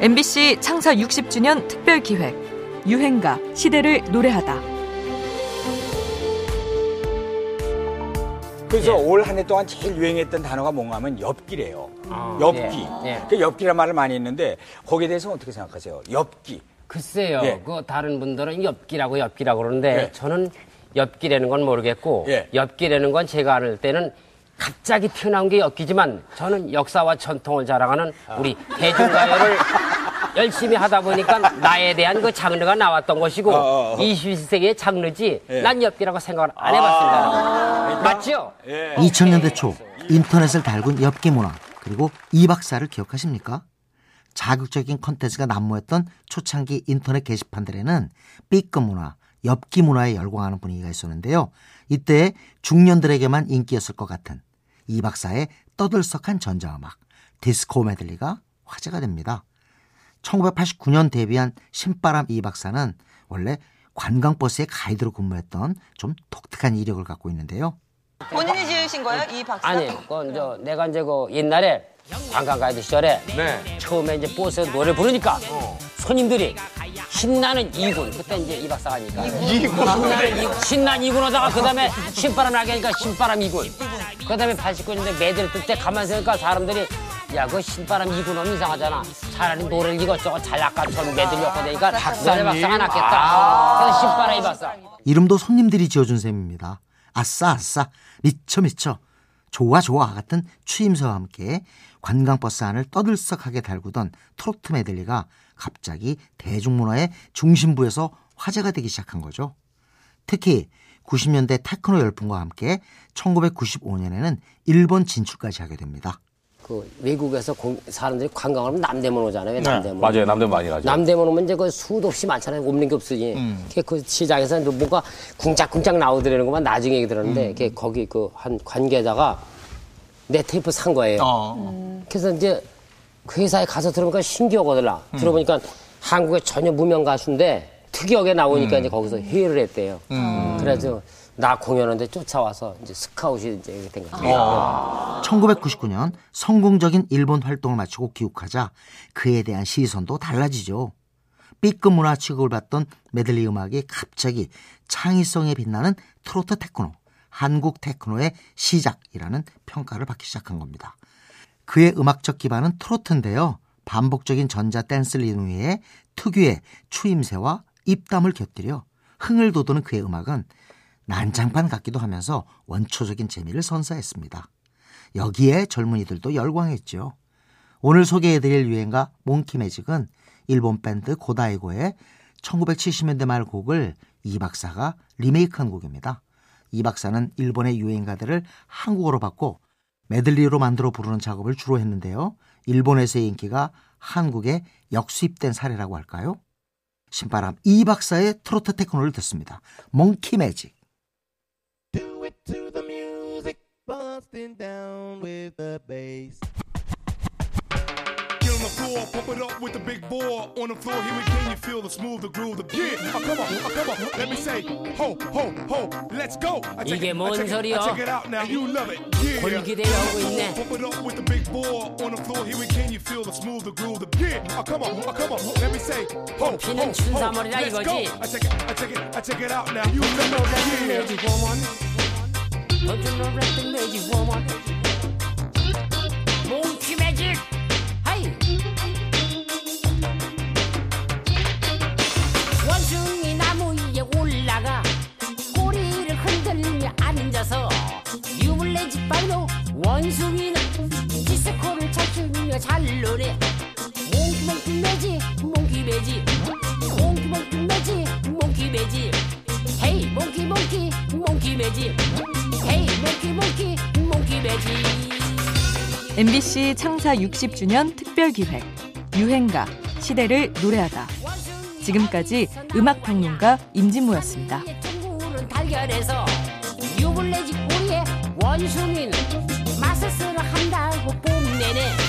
MBC 창사 60주년 특별 기획 유행가 시대를 노래하다. 그래서 올한 해 동안 제일 유행했던 단어가 뭔가 하면 엽기래요. 아, 엽기. 예, 예. 그 엽기란 말을 많이 했는데 거기에 대해서 어떻게 생각하세요? 엽기. 글쎄요. 예. 그 다른 분들은 엽기라고 엽기라고 그러는데 예. 저는 엽기라는 건 모르겠고 예. 엽기라는 건 제가 알 때는 갑자기 튀어나온 게 엽기지만 저는 역사와 전통을 자랑하는 우리 대중가요를 열심히 하다 보니까 나에 대한 그 장르가 나왔던 것이고 어, 어, 어. 21세기의 장르지 예. 난 엽기라고 생각을 안 해봤습니다. 맞죠? 예. 2000년대 초 인터넷을 달군 엽기 문화 그리고 이 박사를 기억하십니까? 자극적인 컨텐츠가 난무했던 초창기 인터넷 게시판들에는 B급 문화, 엽기 문화에 열광하는 분위기가 있었는데요. 이때 중년들에게만 인기였을 것 같은 이 박사의 떠들썩한 전자음악 디스코 메들리가 화제가 됩니다. 1989년 데뷔한 신바람 이 박사는 원래 관광버스의 가이드로 근무했던 좀 독특한 이력을 갖고 있는데요. 본인이 지으신 거예요? 이 박사? 아니, 그건 저 내가 이제 그 옛날에 관광 가이드 시절에 네. 처음에 이제 버스에서 노래 부르니까 손님들이 신나는 이군 그때 이제 이 박사가 하니까 신나는 이군 신난 이군 하다가 그다음에 신바람 나게 하니까 신바람 이군 그다음에 89년대 매들 뜰때 가만히 있으니까 사람들이 야 그 신바람 하면 이상하잖아. 차라리 노래를 이것저것 잘 아까처럼 매들 엮고 되니까 노래 박사가 낫겠다. 그래서 신바람 이 박사 이름도 손님들이 지어준 셈입니다. 아싸 아싸. 미쳐 미쳐. 좋아 좋아 같은 추임새와 함께 관광버스 안을 떠들썩하게 달구던 트로트 메들리가 갑자기 대중문화의 중심부에서 화제가 되기 시작한 거죠. 특히 90년대 테크노 열풍과 함께 1995년에는 일본 진출까지 하게 됩니다. 그 외국에서 공- 사람들이 관광을 하면 남대문 오잖아요 남대문 맞아요. 남들 많이 가죠. 남대문 오면 이제 그 수도 없이 많잖아요. 없는 게 없으니. 걔그 시장에서 뭔가 궁짝궁짝 나오더라는 것만 나중에 얘기 들었는데 걔 거기 그 한 관계자가 내 테이프 산 거예요. 그래서 이제 그 회사에 가서 들어보니까 신기하거든요. 들어보니까 한국의 전혀 무명 가수인데 특이하게 나오니까 이제 거기서 회의를 했대요. 그래서 나 공연하는데 쫓아와서 이제 스카웃이 이제 이렇게 된 거죠. 1999년 성공적인 일본 활동을 마치고 귀국하자 그에 대한 시선도 달라지죠. B급 문화 취급을 받던 메들리 음악이 갑자기 창의성에 빛나는 트로트 테크노, 한국 테크노의 시작이라는 평가를 받기 시작한 겁니다. 그의 음악적 기반은 트로트인데요. 반복적인 전자 댄스 리듬 위에 특유의 추임새와 입담을 곁들여 흥을 돋우는 그의 음악은 난장판 같기도 하면서 원초적인 재미를 선사했습니다. 여기에 젊은이들도 열광했죠. 오늘 소개해드릴 유행가 몽키 매직은 일본 밴드 고다이고의 1970년대 말 곡을 이 박사가 리메이크한 곡입니다. 이 박사는 일본의 유행가들을 한국어로 바꿔 메들리로 만들어 부르는 작업을 주로 했는데요. 일본에서의 인기가 한국에 역수입된 사례라고 할까요? 신바람 이 박사의 트로트 테크노를 듣습니다. 몽키 매직. Do it to the music, busting down with the bass. Get on the floor, pump it up with the big boy. On the floor, here we can you feel the smooth, the groove, the beat. Oh, come on, oh, come on. Let me say, ho, ho, ho, let's go. I check 이게 it, 뭔 I check it, 소리야? I check it out now, you love it. Yeah. 골기대하고 있네. Pump it up with the big boy. On the floor, here we can you feel the smooth, the groove, the beat. Oh, come on, oh, come on. Let me say, ho, ho, 피는 ho, 춘삼월이라 let's go. 이거지. I check it, I check it, I check it out now, you love it. Yeah. Don't you know that the. 원숭이 나무 위에 올라가 꼬리를 흔들며 앉아서 유물레지 빨로 원숭이는 디스코를 잘 추며 잘 노래 몽키 몽키 매직 MBC 창사 60주년 특별 기획 유행가 시대를 노래하다. 지금까지 음악 평론가 임진모였습니다. 원숭이는 쓰러 한다고 뽐내네